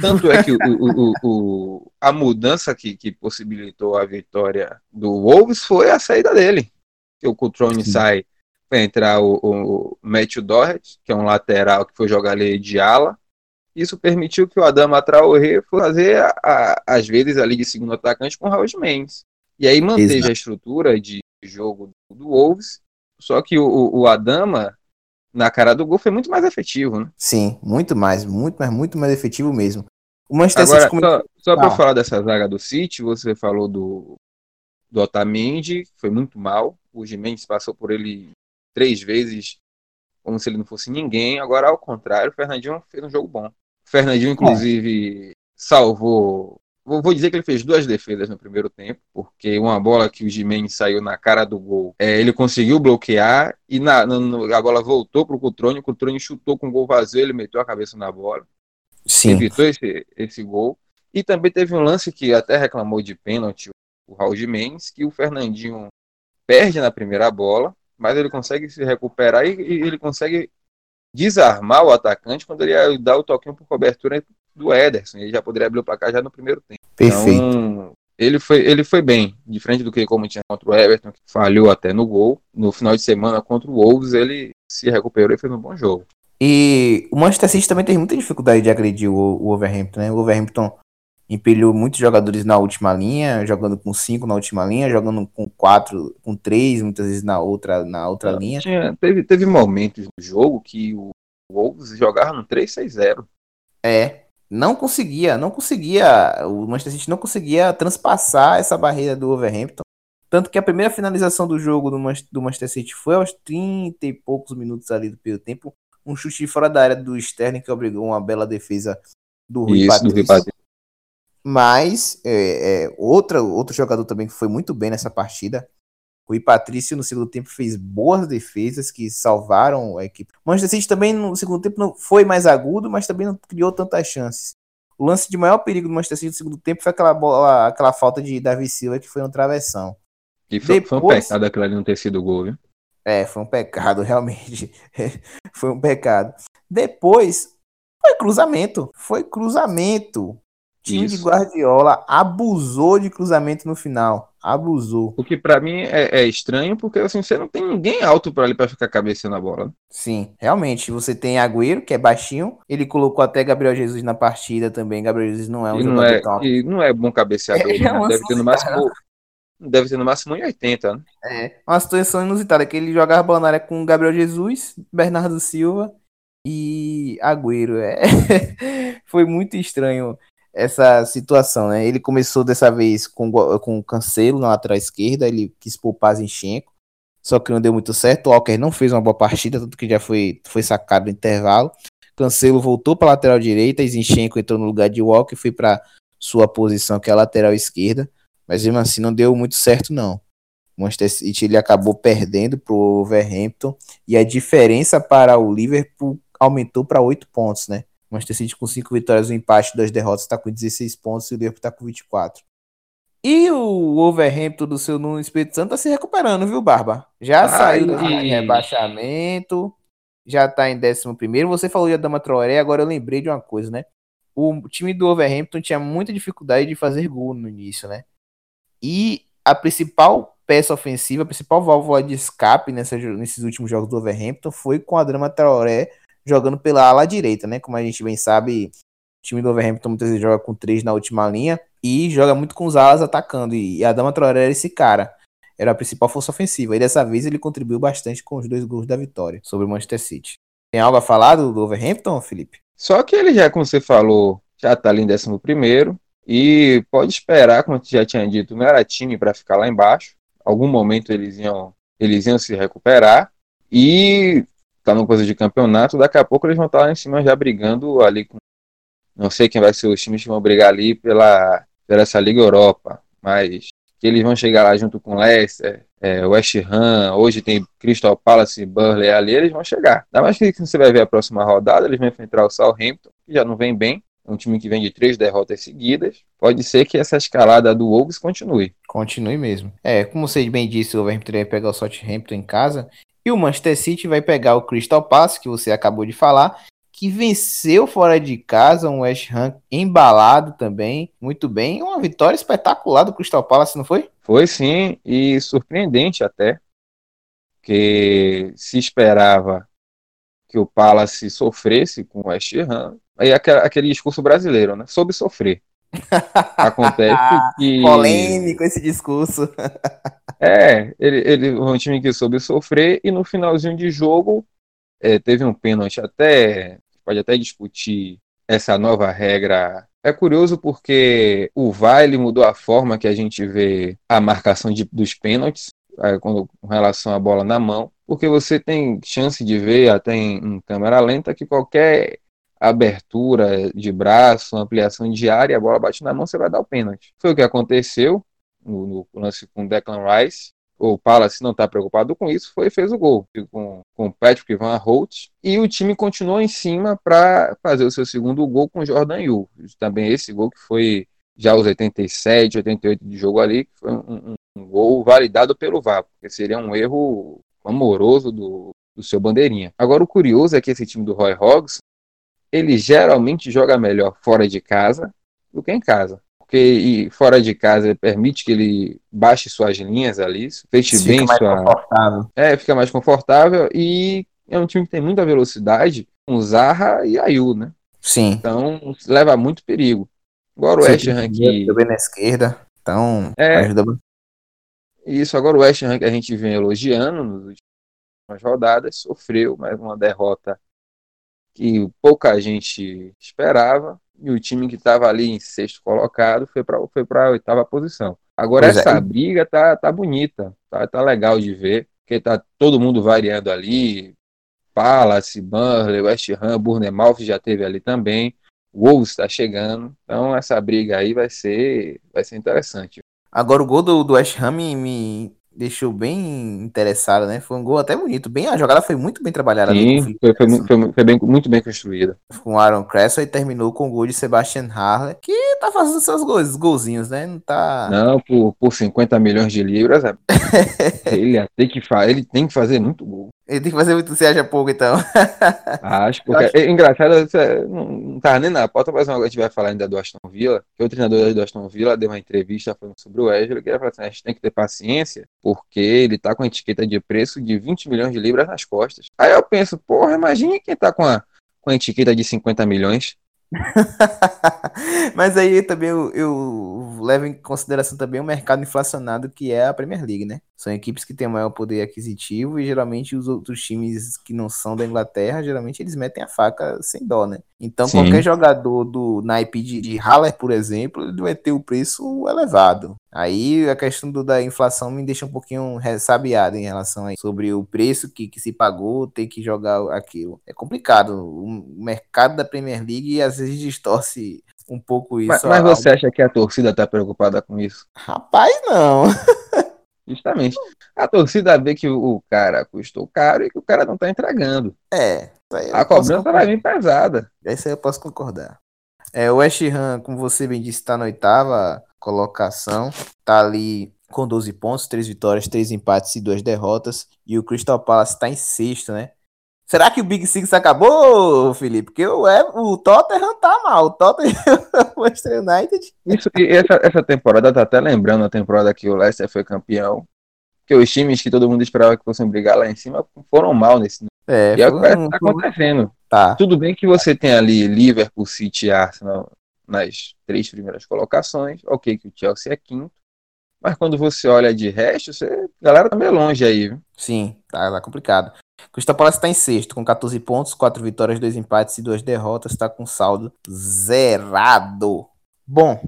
Tanto é que o, o, o, a mudança que, que possibilitou a vitória do Wolves foi a saída dele. Que o Cutrone sai para entrar o, o Matthew Doherty, que é um lateral que foi jogar ali de ala. Isso permitiu que o Adama Traoré fosse fazer, a, a, às vezes, ali de segundo atacante com o Raul Mendes. E aí manteve Exato. a estrutura de jogo do Wolves, só que o, o Adama, na cara do gol, foi muito mais efetivo, né? Sim, muito mais, muito mais, muito mais efetivo mesmo. O Manchester Agora, City... Só, só ah. para falar dessa zaga do City, você falou do, do Otamendi, foi muito mal. O Gimenez passou por ele três vezes como se ele não fosse ninguém. Agora, ao contrário, o Fernandinho fez um jogo bom. O Fernandinho, inclusive, é. salvou. Vou dizer que ele fez duas defesas no primeiro tempo, porque uma bola que o Jimenez saiu na cara do gol, é, ele conseguiu bloquear e na, na, a bola voltou para o Cutrone, o Cutrone chutou com o gol vazio, ele meteu a cabeça na bola. Sim. Evitou esse, esse gol. E também teve um lance que até reclamou de pênalti o Raul Jimenez, que o Fernandinho perde na primeira bola, mas ele consegue se recuperar e, e ele consegue desarmar o atacante quando ele dá o toquinho por cobertura do Ederson. Ele já poderia abrir o placar já no primeiro tempo. Perfeito. Então, ele foi, ele foi bem, diferente do que como tinha contra o Everton, que falhou até no gol. No final de semana contra o Wolves, ele se recuperou e fez um bom jogo. E o Manchester City também teve muita dificuldade de agredir o, o Wolverhampton, né? O Wolverhampton empilhou muitos jogadores na última linha, jogando com cinco na última linha, jogando com quatro, com três, muitas vezes na outra, na outra linha. Tinha, teve, teve momentos do jogo que o Wolves jogava no 3-6-0. É, não conseguia, não conseguia, o Manchester City não conseguia transpassar essa barreira do Wolverhampton. Tanto que a primeira finalização do jogo do, do Manchester City foi aos 30 e poucos minutos ali do primeiro tempo. Um chute fora da área do Sterling que obrigou uma bela defesa do Rui Isso, Patrício. Do Rui Patrício. Mas é, é, outra, outro jogador também que foi muito bem nessa partida, o Patrício no segundo tempo fez boas defesas que salvaram a equipe. O Manchester City também no segundo tempo não foi mais agudo, mas também não criou tantas chances. O lance de maior perigo do Manchester City no segundo tempo foi aquela bola, aquela falta de Davi Silva que foi no travessão. E foi, Depois, foi um pecado aquilo ali não ter sido gol, viu? É, foi um pecado, realmente. foi um pecado. Depois, foi cruzamento. Foi cruzamento time Isso. de Guardiola abusou de cruzamento no final. Abusou. O que para mim é, é, estranho, porque assim, você não tem ninguém alto para ali para ficar cabeceando a bola. Né? Sim, realmente. Você tem Agüero, que é baixinho. Ele colocou até Gabriel Jesus na partida também. Gabriel Jesus não é um e jogador não é, tão... E não é bom cabeceador. É, né? Deve ter no máximo. Deve ter no máximo 1,80, né? É, uma situação inusitada, que ele jogava bola na área com Gabriel Jesus, Bernardo Silva e Agüero. É. Foi muito estranho essa situação, né? Ele começou dessa vez com, com o Cancelo na lateral esquerda, ele quis poupar Zinchenko, só que não deu muito certo. O Walker não fez uma boa partida, tanto que já foi, foi sacado no intervalo. Cancelo voltou para a lateral direita, e Zinchenko entrou no lugar de Walker e foi para sua posição, que é a lateral esquerda. Mas mesmo assim não deu muito certo, não. O Manchester City ele acabou perdendo para o Wolverhampton e a diferença para o Liverpool aumentou para oito pontos, né? Manchester City com 5 vitórias, um empate, duas derrotas, está com 16 pontos e o Liverpool está com 24. E o Wolverhampton do seu Nuno Espírito Santo está se recuperando, viu, Barba? Já Ai, saiu do rebaixamento, já está em 11. Você falou de Adama Traoré, agora eu lembrei de uma coisa, né? O time do Wolverhampton tinha muita dificuldade de fazer gol no início, né? E a principal peça ofensiva, a principal válvula de escape nessa, nesses últimos jogos do Wolverhampton foi com a Adama Traoré jogando pela ala direita, né? Como a gente bem sabe, o time do Overhampton muitas vezes joga com três na última linha e joga muito com os alas atacando. E a Dama Traoré era esse cara. Era a principal força ofensiva. E dessa vez ele contribuiu bastante com os dois gols da vitória sobre o Manchester City. Tem algo a falar do, do Overhampton, Felipe? Só que ele já, como você falou, já tá ali em 11 primeiro e pode esperar, como já tinha dito, não era time para ficar lá embaixo. Algum momento eles iam, eles iam se recuperar. E tá numa coisa de campeonato, daqui a pouco eles vão estar lá em cima já brigando ali com. Não sei quem vai ser os times que vão brigar ali pela, pela essa Liga Europa, mas que eles vão chegar lá junto com Leicester, é, West Ham, hoje tem Crystal Palace Burley ali, eles vão chegar. Ainda mais que você vai ver a próxima rodada, eles vão enfrentar o Southampton, que já não vem bem, é um time que vem de três derrotas seguidas. Pode ser que essa escalada do Wolves continue. Continue mesmo. É, como você bem disse, o Wolverhampton vai pegar o Southampton em casa. E o Manchester City vai pegar o Crystal Palace, que você acabou de falar, que venceu fora de casa um West Ham embalado também, muito bem, uma vitória espetacular do Crystal Palace, não foi? Foi sim, e surpreendente até, que se esperava que o Palace sofresse com o West Ham, aí aquele, aquele discurso brasileiro, né? Soube sofrer. Acontece que. Polêmico esse discurso. é, ele, ele um time que soube sofrer e no finalzinho de jogo é, teve um pênalti até. Pode até discutir essa nova regra. É curioso porque o VAR ele mudou a forma que a gente vê a marcação de, dos pênaltis é, com relação à bola na mão, porque você tem chance de ver até em, em câmera lenta que qualquer abertura de braço, ampliação de área, a bola bate na mão, você vai dar o pênalti. Foi o que aconteceu no, no lance com Declan Rice. O Palace não está preocupado com isso, foi fez o gol com, com Patrick Van Holt. E o time continuou em cima para fazer o seu segundo gol com Jordan Yu. Também esse gol que foi já aos 87, 88 de jogo ali, que foi um, um, um gol validado pelo VAR, porque seria um erro amoroso do, do seu bandeirinha. Agora o curioso é que esse time do Roy Hoggs ele geralmente joga melhor fora de casa do que em casa. Porque fora de casa permite que ele baixe suas linhas ali, feche Fica bem mais sua. confortável. É, fica mais confortável e é um time que tem muita velocidade, com Zarra e Ayu, né? Sim. Então leva muito perigo. Agora o West Ham que. Também na esquerda. Então, É. ajuda Isso, agora o West Ham que a gente vem elogiando nas últimas rodadas, sofreu mais uma derrota que pouca gente esperava, e o time que estava ali em sexto colocado foi para foi a oitava posição. Agora Pois é. essa briga tá, tá bonita, tá, tá legal de ver, porque tá todo mundo variando ali, Palace, Burnley, West Ham, Bournemouth já teve ali também, Wolves está chegando, então essa briga aí vai ser, vai ser interessante. Agora o gol do, do West Ham me, me deixou bem interessado, né? Foi um gol até bonito. Bem, a jogada foi muito bem trabalhada ali Sim, Felipe foi, foi, foi foi bem, muito bem construída. com o Aaron Cresswell e terminou com o gol de Sebastian Harler, que tá fazendo seus gols, golzinhos, né? Não tá. Não, por, por 50 milhões de libras, é- ele, tem que fa- ele tem que fazer muito gol. Ele tem que fazer muito, acha pouco, então. Acho, porque acho- é engraçado, é- não, não tá nem na pauta, mas a gente vai falar ainda do Aston Villa, que o treinador do Aston Villa deu uma entrevista falando sobre o Wesley, que ele falou assim, a gente tem que ter paciência, porque ele tá com a etiqueta de preço de 20 milhões de libras nas costas. Aí eu penso, porra, imagine quem tá com a, com a etiqueta de 50 milhões. Mas aí também eu, eu levo em consideração também o mercado inflacionado que é a Premier League, né? São equipes que têm maior poder aquisitivo e geralmente os outros times que não são da Inglaterra, geralmente eles metem a faca sem dó, né? Então Sim. qualquer jogador do naipe de, de Haller, por exemplo, ele vai ter o preço elevado. Aí a questão do- da inflação me deixa um pouquinho ressabiado em relação a isso, sobre o preço que, que se pagou, ter que jogar aquilo. É complicado. O mercado da Premier League às vezes distorce um pouco isso. Mas, mas você acha que a torcida tá preocupada com isso? Rapaz, não. Justamente. A torcida vê que o cara custou caro e que o cara não tá entregando. É. A cobrança vai vir pesada. Isso aí eu posso concordar. É, o West Ham, como você bem disse, está na oitava colocação. Tá ali com 12 pontos, 3 vitórias, 3 empates e 2 derrotas. E o Crystal Palace está em sexto, né? Será que o Big Six acabou, Felipe? Porque o, Ev- o Tottenham tá mal. O Tottenham o Manchester United. Isso, e essa, essa temporada tá até lembrando a temporada que o Leicester foi campeão. Que os times que todo mundo esperava que fossem brigar lá em cima foram mal nesse. É, e é o foi que um- tá acontecendo. tá. Tudo bem que você tem ali Liverpool, City Arsenal nas três primeiras colocações. Ok, que o Chelsea é quinto. Mas quando você olha de resto, você, a galera tá meio longe aí. Sim, tá, tá complicado. Crystal Palace tá em sexto, com 14 pontos, 4 vitórias, 2 empates e 2 derrotas, tá com saldo zerado. Bom,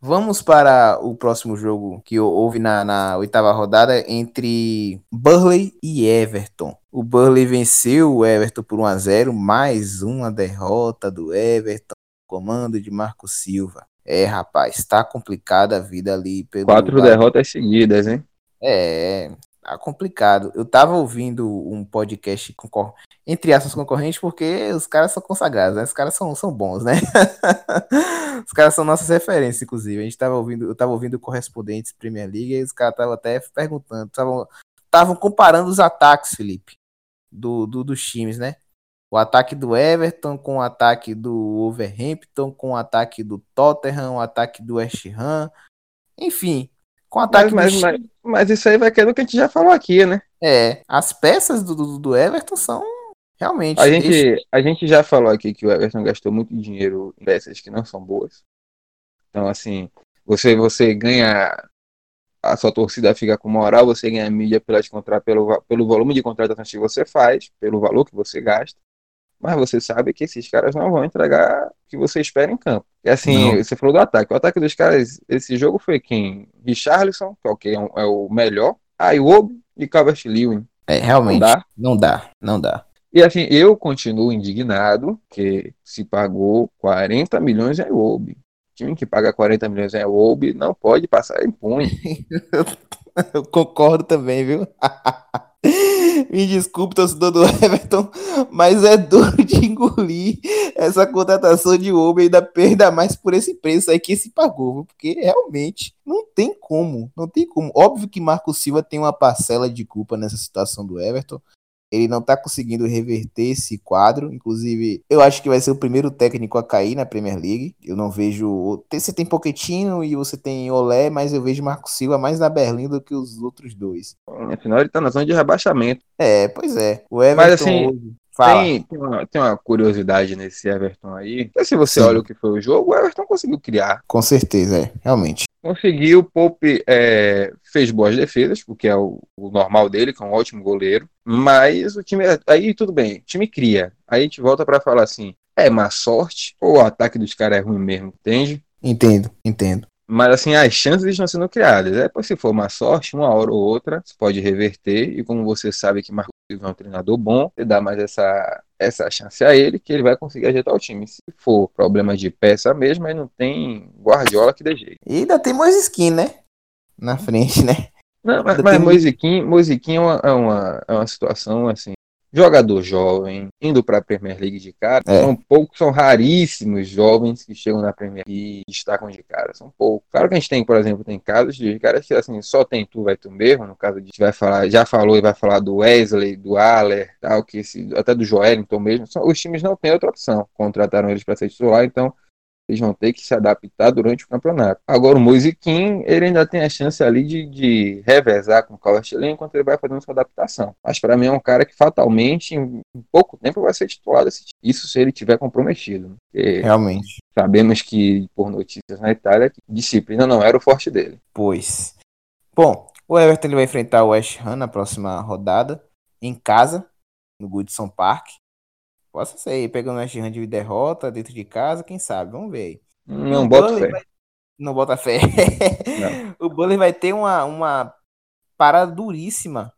vamos para o próximo jogo que houve na, na oitava rodada entre Burley e Everton. O Burley venceu o Everton por 1 a 0 mais uma derrota do Everton, comando de Marco Silva. É, rapaz, tá complicada a vida ali pelo Quatro lado- derrotas seguidas, hein? é, tá complicado. Eu tava ouvindo um podcast concor... entre aspas concorrente porque os caras são consagrados, né? Os caras são, são bons, né? os caras são nossas referências, inclusive. A gente tava ouvindo, eu tava ouvindo correspondentes Premier League e os caras estavam até perguntando, estavam estavam comparando os ataques, Felipe, do, do- dos times, né? O ataque do Everton com o ataque do Wolverhampton, com o ataque do Tottenham, o ataque do West Ham. Enfim, com o ataque mas, do... mas, mas, isso aí vai querer o que a gente já falou aqui, né? É, as peças do, do, do Everton são realmente... A gente, a gente já falou aqui que o Everton gastou muito dinheiro em peças que não são boas. Então, assim, você, você ganha a sua torcida fica com moral, você ganha mídia pelas contra, pelo, pelo volume de contratações que você faz, pelo valor que você gasta mas você sabe que esses caras não vão entregar o que você espera em campo. E assim, não. você falou do ataque. O ataque dos caras, esse jogo foi quem? Richarlison, que é, é o melhor, Ayoub e Calvert-Lewin. É, realmente, não dá? não dá, não dá. E assim, eu continuo indignado que se pagou 40 milhões em Ayoub. time que paga 40 milhões em Ayoub não pode passar impune. eu concordo também, viu? Me desculpe, torcedor do Everton, mas é duro de engolir essa contratação de Uber e ainda perda mais por esse preço aí que se pagou, porque realmente não tem como, não tem como. Óbvio que Marco Silva tem uma parcela de culpa nessa situação do Everton, ele não tá conseguindo reverter esse quadro. Inclusive, eu acho que vai ser o primeiro técnico a cair na Premier League. Eu não vejo. Você tem Pochettino e você tem Olé, mas eu vejo Marco Silva mais na Berlim do que os outros dois. Afinal, ele tá na zona de rebaixamento. É, pois é. O Everton. Mas assim. Tem, tem, uma, tem uma curiosidade nesse Everton aí. se você Sim. olha o que foi o jogo, o Everton conseguiu criar. Com certeza, é, realmente. Conseguiu, Pope é, fez boas defesas, o que é o, o, normal dele, que é um ótimo goleiro. Mas o time. Aí tudo bem, o time cria. Aí a gente volta para falar assim: é má sorte ou o ataque dos caras é ruim mesmo, entende? Entendo, entendo. Mas assim, as chances estão sendo criadas. É, se for uma sorte, uma hora ou outra, você pode reverter. E como você sabe que Marco Silva é um treinador bom, você dá mais essa, essa chance a ele, que ele vai conseguir ajeitar o time. Se for problema de peça mesmo, aí não tem Guardiola que dê jeito. E ainda tem Moisesquim, né? Na frente, né? Não, mas, mas Moisiquim, Moisiquim é, uma, é, uma, é uma situação assim jogador jovem, indo para a Premier League de cara, é. são poucos, são raríssimos jovens que chegam na Premier League e destacam de cara, são poucos. Claro que a gente tem, por exemplo, tem casos de caras que assim, só tem tu, vai tu mesmo, no caso de vai falar, já falou e vai falar do Wesley, do Aller, tal, que esse, até do Joelinton mesmo, são, os times não têm outra opção, contrataram eles para ser titular, então eles vão ter que se adaptar durante o campeonato. Agora, o Moisiquim, ele ainda tem a chance ali de, de revezar com o Calvert enquanto ele vai fazendo sua adaptação. Mas para mim é um cara que fatalmente, em pouco tempo, vai ser titulado. Isso se ele tiver comprometido. Né? Realmente. Sabemos que, por notícias na Itália, disciplina não era o forte dele. Pois. Bom, o Everton ele vai enfrentar o West Ham na próxima rodada, em casa, no Goodson Park. Possa ser, pegando o West Ham de derrota dentro de casa, quem sabe? Vamos ver aí. Não bota fé. Vai... Não bota fé. Não. o Burnley vai ter uma, uma parada duríssima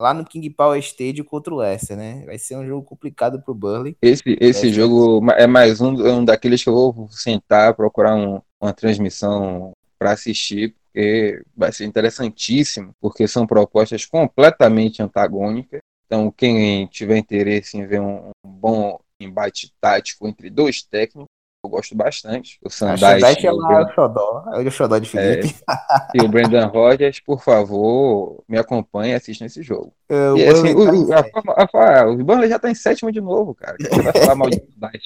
lá no King Power Stadium contra o Leicester, né? Vai ser um jogo complicado pro Burnley. Esse, esse jogo é mais um, um daqueles que eu vou sentar, procurar um, uma transmissão para assistir, porque vai ser interessantíssimo, porque são propostas completamente antagônicas. Então, quem tiver interesse em ver um, um bom embate tático entre dois técnicos, eu gosto bastante. O Sandai. é lá o Xodó. É o Xodó de Felipe. É, e o Brendan Rodgers, por favor, me acompanhe e assista esse jogo. É, o e, assim, o, tá a, a, o Burnley já tá em sétimo de novo, cara. Você vai falar mal de Sandai.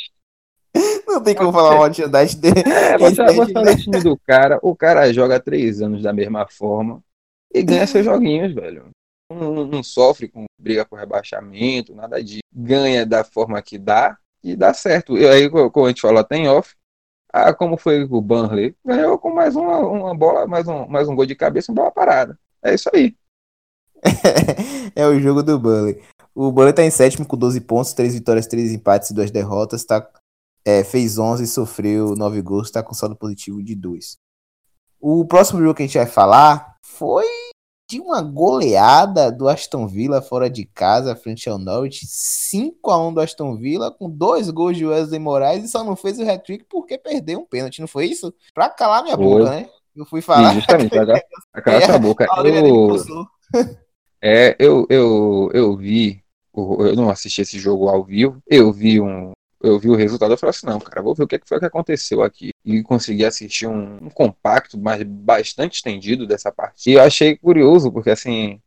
Não tem como falar mal de Sandai. É, você, você olha o time do cara, o cara joga há três anos da mesma forma e ganha seus joguinhos, velho não, não, sofre com briga por rebaixamento, nada disso. Ganha da forma que dá e dá certo. E aí, como a gente falou até em off, ah, como foi o Burnley? Ganhou com mais uma, uma bola, mais um, mais um gol de cabeça, uma bola parada. É isso aí. é o jogo do Burnley. O Burnley tá em sétimo com 12 pontos, 3 vitórias, 3 empates e 2 derrotas. Tá, é, fez 11 e sofreu 9 gols, está com saldo positivo de 2. O próximo jogo que a gente vai falar foi de uma goleada do Aston Villa fora de casa, frente ao Norwich, 5 a 1 do Aston Villa, com dois gols de Wesley Moraes e só não fez o hat-trick porque perdeu um pênalti, não foi isso? Pra calar minha foi. boca, né? Eu fui falar. Sim, justamente, pra calar sua boca. Eu... É, eu, eu, eu vi, eu não assisti esse jogo ao vivo, eu vi um, eu vi o resultado, eu falei assim, não, cara, vou ver o que foi que aconteceu aqui. E consegui assistir um, um compacto, mas bastante estendido dessa partida. E eu achei curioso, porque assim,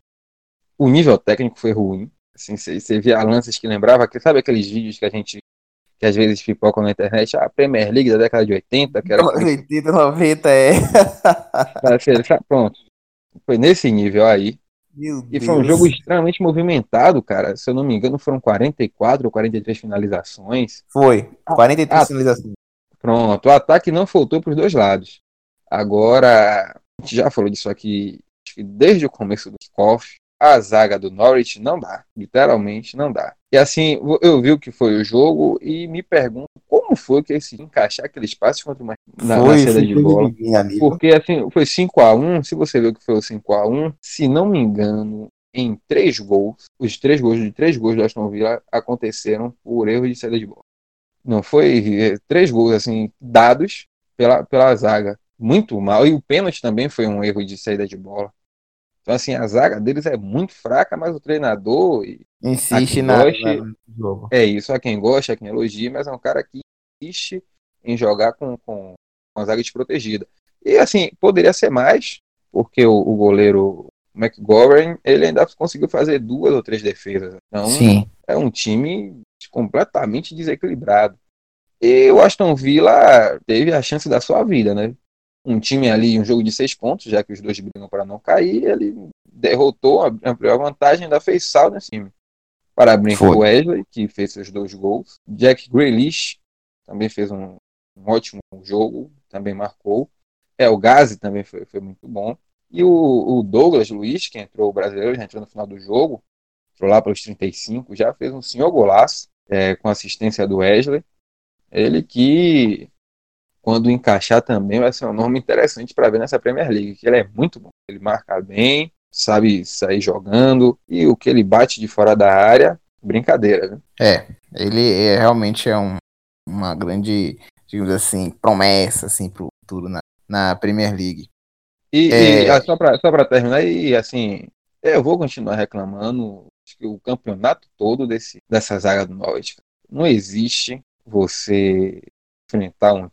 o nível técnico foi ruim. Assim, você via lances que lembrava, que sabe aqueles vídeos que a gente que às vezes pipocam na internet, a Premier League da década de 80, que era 80, 90 é. Pronto. Foi nesse nível aí. Meu e foi um Deus. jogo extremamente movimentado, cara. Se eu não me engano, foram 44 ou 43 finalizações. Foi. 43 Ah, finalizações. Pronto, o ataque não faltou para os dois lados. Agora, a gente já falou disso aqui acho que desde o começo do kickoff. A zaga do Norwich não dá, literalmente não dá. E assim, eu vi o que foi o jogo e me pergunto como foi que esse encaixar aquele espaço contra uma, na, na saída de bola. Porque assim, foi 5 a 1 se você ver o que foi o 5 a 1 se não me engano, em três gols, os três gols de três gols do Aston Villa aconteceram por erro de saída de bola. Não foi eh, três gols assim dados pela, pela zaga. Muito mal. E o pênalti também foi um erro de saída de bola. Então, assim, a zaga deles é muito fraca, mas o treinador Insiste na, goste- na- jogo. é isso, a quem gosta, a quem elogia, mas é um cara que insiste em jogar com, com, com a zaga desprotegida. E assim, poderia ser mais, porque o, o goleiro McGovern, ele ainda conseguiu fazer duas ou três defesas. Então, Sim. é um time completamente desequilibrado. E o Aston Villa teve a chance da sua vida, né? Um time ali, um jogo de seis pontos, já que os dois brigam para não cair, ele derrotou, ampliou a vantagem, ainda fez saldo nesse time. Parabéns pro Wesley, que fez seus dois gols. Jack Grealish também fez um, um ótimo jogo, também marcou. É, o Gazi também foi, foi muito bom. E o, o Douglas Luiz, que entrou o brasileiro, já entrou no final do jogo, entrou lá pelos 35, já fez um senhor golaço, é, com assistência do Wesley. Ele que, quando encaixar também, vai ser um nome interessante para ver nessa Premier League, que ele é muito bom. Ele marca bem, sabe sair jogando, e o que ele bate de fora da área, brincadeira, viu? É, ele é, realmente é um, uma grande, digamos assim, promessa assim, pro futuro na, na Premier League. E, É. e, ah, só para terminar, e assim, eu vou continuar reclamando acho que o campeonato todo desse, dessa zaga do Norwich. Não existe você enfrentar um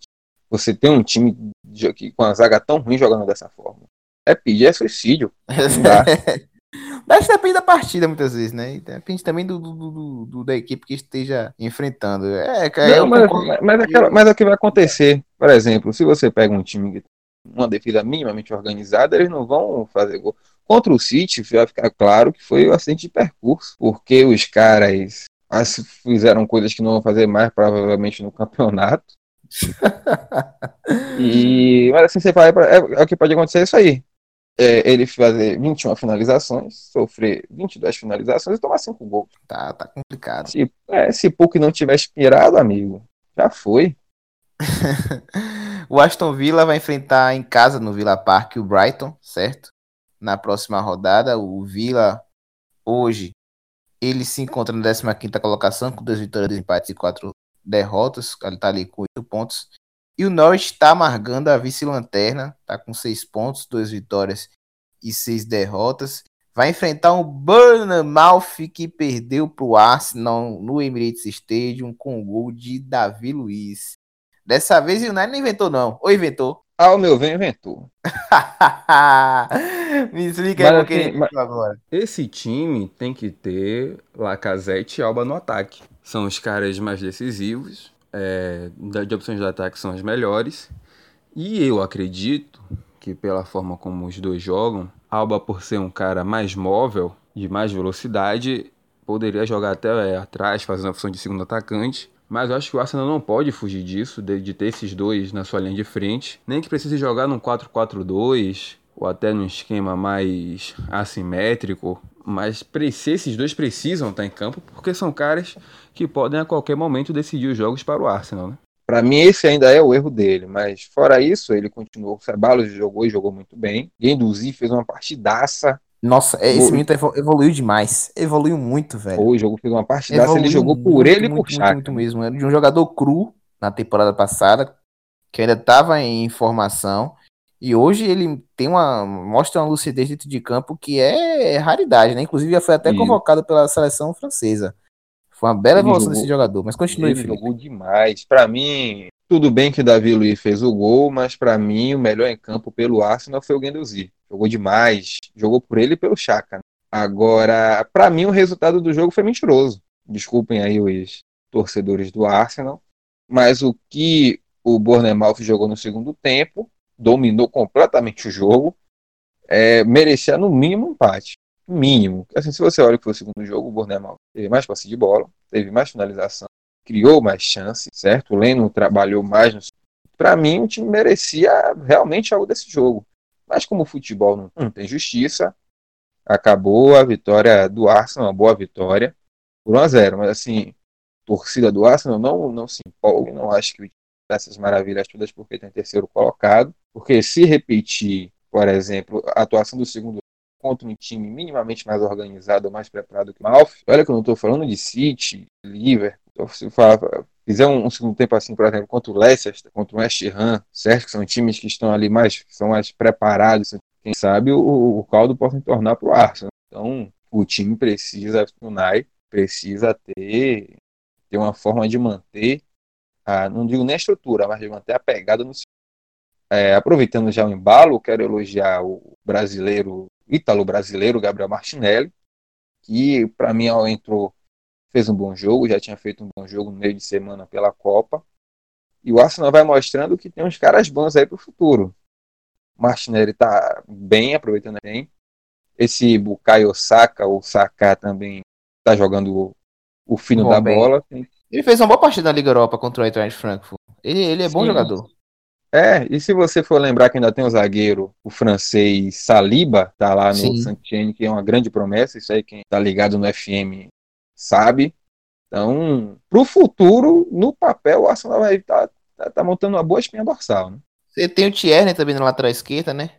você ter um time de- que- com a zaga tão ruim jogando dessa forma. É pedir é suicídio. Que depende da partida, muitas vezes, né? E Depende também do, do- do- do- da equipe que esteja enfrentando. É, cara, Não, mas, concordo. mas, mas, aquela- mas é o que vai acontecer. Por exemplo, se você pega um time que tem uma defesa minimamente organizada, eles não vão fazer gol. Contra o City, vai ficar claro que foi o acidente de percurso, porque os caras as- fizeram coisas que não vão fazer mais, provavelmente, no campeonato. E, mas assim, você fala, é, é o que pode acontecer é isso aí. É, ele fazer 21 finalizações, sofrer 22 finalizações e tomar 5 gols. Tá, tá complicado. Se, é, se Puck não tiver inspirado, amigo, já foi. o Aston Villa vai enfrentar em casa no Villa Park o Brighton, certo? Na próxima rodada, o Villa hoje ele se encontra na 15ª colocação com duas vitórias, dois empates e quatro derrotas. Ele tá ali com oito pontos. E o Norwich está amargando a vice-lanterna, tá com seis pontos, duas vitórias e seis derrotas. Vai enfrentar um Bournemouth que perdeu para o Arsenal no Emirates Stadium com o gol de Davi Luiz. Dessa vez o United não inventou não, ou inventou? Ao meu ver, inventou. Me explica aí Mas por que assim, ele inventou agora. Esse time tem que ter Lacazette e Alba no ataque. São os caras mais decisivos, é, de opções de ataque são as melhores. E eu acredito que pela forma como os dois jogam, Alba por ser um cara mais móvel, de mais velocidade, poderia jogar até é, atrás, fazendo a função de segundo atacante. Mas eu acho que o Arsenal não pode fugir disso, de, de ter esses dois na sua linha de frente. Nem que precise jogar num 4-4-2 ou até num esquema mais assimétrico. Mas esses dois precisam estar em campo, porque são caras que podem a qualquer momento decidir os jogos para o Arsenal, né? Pra mim, esse ainda é o erro dele, mas fora isso, ele continuou. O Ceballos jogou e jogou muito bem. Guendouzi fez uma partidaça. Nossa, é, esse menino evolu- evoluiu demais. Evoluiu muito, velho. Ou jogou, fez uma. Evoluiu ele jogou por muito, ele e por muito, Chaka. muito mesmo. Era de um jogador cru na temporada passada, que ainda estava em formação. E hoje ele tem uma. mostra uma lucidez dentro de campo que é raridade, né? Inclusive já foi até convocado pela seleção francesa. Foi uma bela Ele evolução jogou- desse jogador. Mas continue, Ele Felipe. jogou demais. Pra mim, tudo bem que o Davi Luiz fez o gol, mas pra mim o melhor em campo pelo Arsenal foi o Guendouzi. Jogou demais. Jogou por ele e pelo Chaka. Agora, para mim, o resultado do jogo foi mentiroso. Desculpem aí os torcedores do Arsenal. Mas o que o Bournemouth jogou no segundo tempo, dominou completamente o jogo, é, merecia no mínimo um empate. Mínimo. Assim, se você olha que foi o segundo jogo, o Bournemouth teve mais passe de bola, teve mais finalização, criou mais chances, certo? O Leno trabalhou mais. Para mim, o time merecia realmente algo desse jogo. Mas como o futebol não, tem justiça, acabou a vitória do Arsenal, uma boa vitória, por 1 a 0 Mas assim, torcida do Arsenal não, não se empolgue, não acho que essas maravilhas todas porque tem terceiro colocado, porque se repetir, por exemplo, a atuação do segundo contra um time minimamente mais organizado, mais preparado que o Malf, olha que eu não estou falando de City, Liverpool, fizer um, um, segundo tempo assim, por exemplo, contra o Leicester, contra o West Ham, certo? Que são times que estão ali mais, são mais preparados, quem sabe o, o caldo possa tornar para o Arsenal. Então, o time precisa, o Nai precisa ter, ter uma forma de manter, a, não digo nem a estrutura, mas de manter a pegada no é, aproveitando já o embalo, quero elogiar o brasileiro, ítalo-brasileiro Gabriel Martinelli, que para mim entrou, fez um bom jogo, já tinha feito um bom jogo no meio de semana pela Copa. E o Arsenal vai mostrando que tem uns caras bons aí para o futuro. Martinelli está bem, aproveitando bem. Esse Bukayo Saka, ou Saka também está jogando o fino bom, da bem. bola. Ele fez uma boa partida na Liga Europa contra o Eintracht Frankfurt. Ele, ele é Sim. bom jogador. É, e se você for lembrar que ainda tem o zagueiro, o francês Saliba, tá lá no Santienne, que é uma grande promessa, isso aí quem tá ligado no FM sabe. Então, pro futuro, no papel, o Arsenal vai estar tá, tá, tá montando uma boa espinha dorsal, né? Você tem o Tierney também na lateral esquerda, né?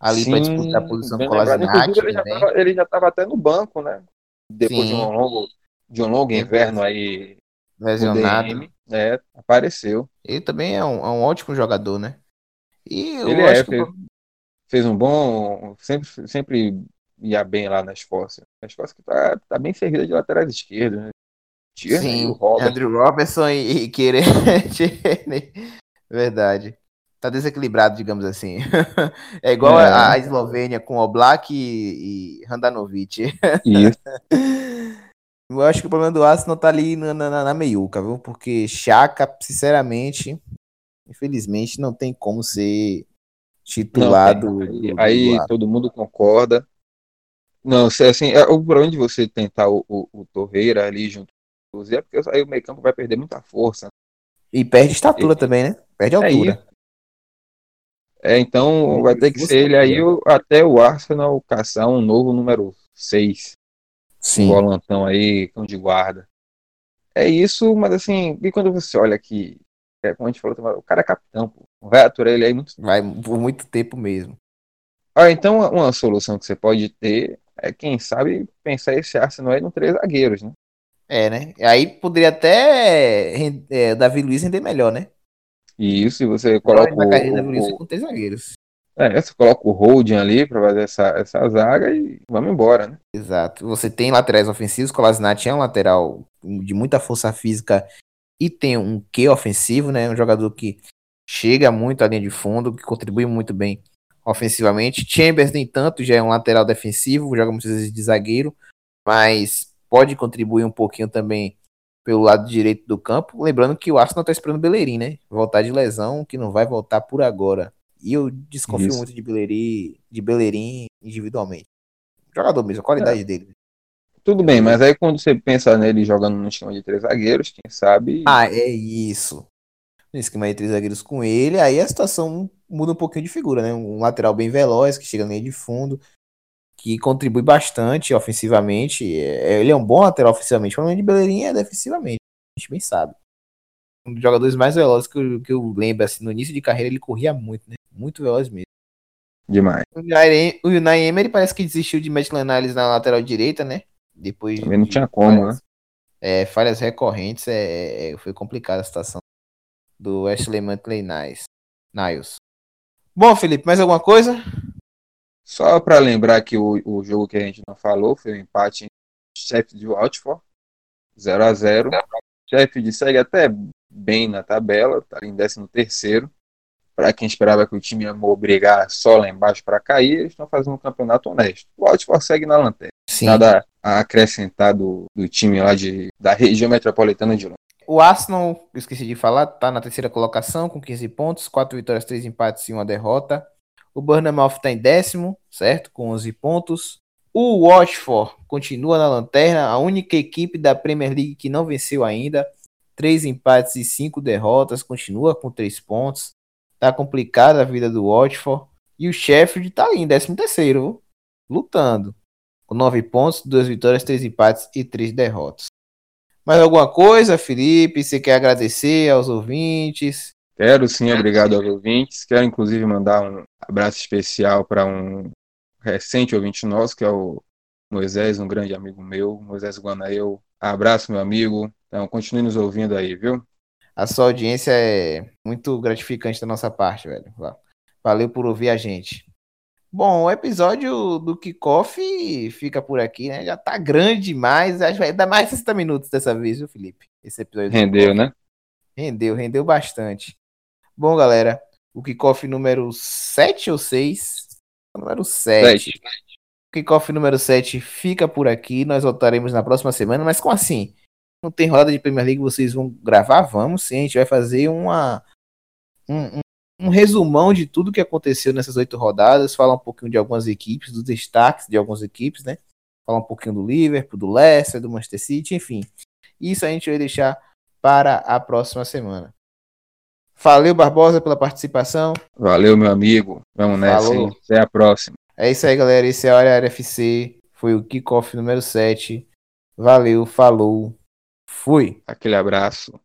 Ali para disputar a posição com o Kolasinac. Ele, já tava, ele já estava até no banco, né? Depois de um longo, de um longo inverno aí. Lesionado. DM, é, apareceu. Ele também é um, é um ótimo jogador, né? E ele é, fez, fez, um bom. Sempre, sempre ia bem lá na Escócia. A Escócia que tá, tá bem servida de laterais esquerdos, né? Tierney, Sim, Andrew Robertson e, e Querer. Verdade tá desequilibrado, digamos assim. é igual é. A, a, Eslovênia com Oblak e, e Handanovic. Isso. Eu acho que o problema do Arsenal tá ali na, na, na meiuca, viu? Porque Chaka, sinceramente, infelizmente, não tem como ser titulado. Não, do, aí do todo mundo concorda. Não, assim, é, o problema de você tentar o, o, o Torreira ali junto com o Zé, é porque aí o meio campo vai perder muita força. E perde estatura também, né? Perde é altura. É, então vai ter que ser ele aí até o Arsenal caçar um novo número 6. Sim. Um volantão aí, cão de guarda. É isso, mas assim, e quando você olha aqui, é, como a gente falou, o cara é capitão, pô. Vai aturar ele aí muito Vai por muito tempo mesmo. Ah, então uma solução que você pode ter é, quem sabe, pensar esse Arsenal aí no três zagueiros, né? É, né? Aí poderia até é, Davi Luiz render melhor, né? Isso, e você coloca o, o, com três zagueiros. É, você coloca o holding ali para fazer essa, essa zaga e vamos embora, né? Exato. Você tem laterais ofensivos, Kolasinac é um lateral de muita força física e tem um Q ofensivo, né? Um jogador que chega muito à linha de fundo, que contribui muito bem ofensivamente. Chambers, nem tanto, já é um lateral defensivo, joga muitas vezes de zagueiro, mas pode contribuir um pouquinho também pelo lado direito do campo. Lembrando que o Arsenal está esperando o Bellerin, né? Voltar de lesão, que não vai voltar por agora. E eu desconfio Isso. muito de Bellerin, de Bellerin individualmente. Jogador mesmo, a qualidade é. dele. Tudo bem, mas aí quando você pensa nele jogando no esquema de três zagueiros, quem sabe. Ah, é isso. No esquema de três zagueiros com ele, aí a situação muda um pouquinho de figura, né? Um lateral bem veloz, que chega na linha de fundo, que contribui bastante ofensivamente. É, ele é um bom lateral ofensivamente, o problema de Bellerin é defensivamente, a gente bem sabe. Um dos jogadores mais velozes que eu, que eu lembro, assim, no início de carreira ele corria muito, né? Muito veloz mesmo. Demais. O Unai Emery parece que desistiu de Maitland Niles na lateral direita, né? Depois Também não tinha como, falhas, né? É, falhas recorrentes, é, é, foi complicada a situação do Ashley Maitland Niles. Bom, Felipe, mais alguma coisa? Só para lembrar que o, o jogo que a gente não falou foi o um empate entre Sheffield e Watford, 0 a 0 Sheffield segue até bem na tabela, está em 13 terceiro. Para quem esperava que o time ia brigar só lá embaixo para cair, eles estão fazendo um campeonato honesto. O Watford segue na lanterna. Sim. Nada a acrescentar do, do time lá de, da região metropolitana de Londres. O Arsenal, esqueci de falar, tá na terceira colocação com 15 pontos, 4 vitórias, 3 empates e uma derrota. O Burnham tá em décimo, certo? Com 11 pontos. O Watford continua na lanterna, a única equipe da Premier League que não venceu ainda. 3 empates e 5 derrotas, continua com 3 pontos. Tá complicada a vida do Watford. E o Sheffield tá ali em 13 terceiro, lutando. Com 9 pontos, 2 vitórias, 3 empates e 3 derrotas. Mais alguma coisa, Felipe? Você quer agradecer aos ouvintes? Quero sim, obrigado aos ouvintes. Quero inclusive mandar um abraço especial para um recente ouvinte nosso, que é o Moisés, um grande amigo meu, Moisés Guanael. Abraço, meu amigo. Então, continue nos ouvindo aí, viu? A sua audiência é muito gratificante da nossa parte, velho. Valeu por ouvir a gente. Bom, o episódio do Kickoff fica por aqui, né? Já tá grande demais. Acho que vai dar mais 60 minutos dessa vez, viu, Felipe? Esse episódio Rendeu, né? Rendeu, rendeu bastante. Bom, galera, o Kickoff número 7 ou 6? Número 7. 7. O Kickoff número 7 fica por aqui. Nós voltaremos na próxima semana. Mas como assim? Não tem roda de Premier League, vocês vão gravar? Vamos sim, a gente vai fazer uma. Um, um um resumão de tudo que aconteceu nessas oito rodadas, falar um pouquinho de algumas equipes, dos destaques de algumas equipes, né? Falar um pouquinho do Liverpool, do Leicester, do Manchester City, enfim. Isso a gente vai deixar para a próxima semana. Valeu, Barbosa, pela participação. Valeu, meu amigo. Vamos nessa. Falou. Até a próxima. É isso aí, galera. Esse é a Hora FC. Foi o kickoff número 7. Valeu, falou. Fui. Aquele abraço.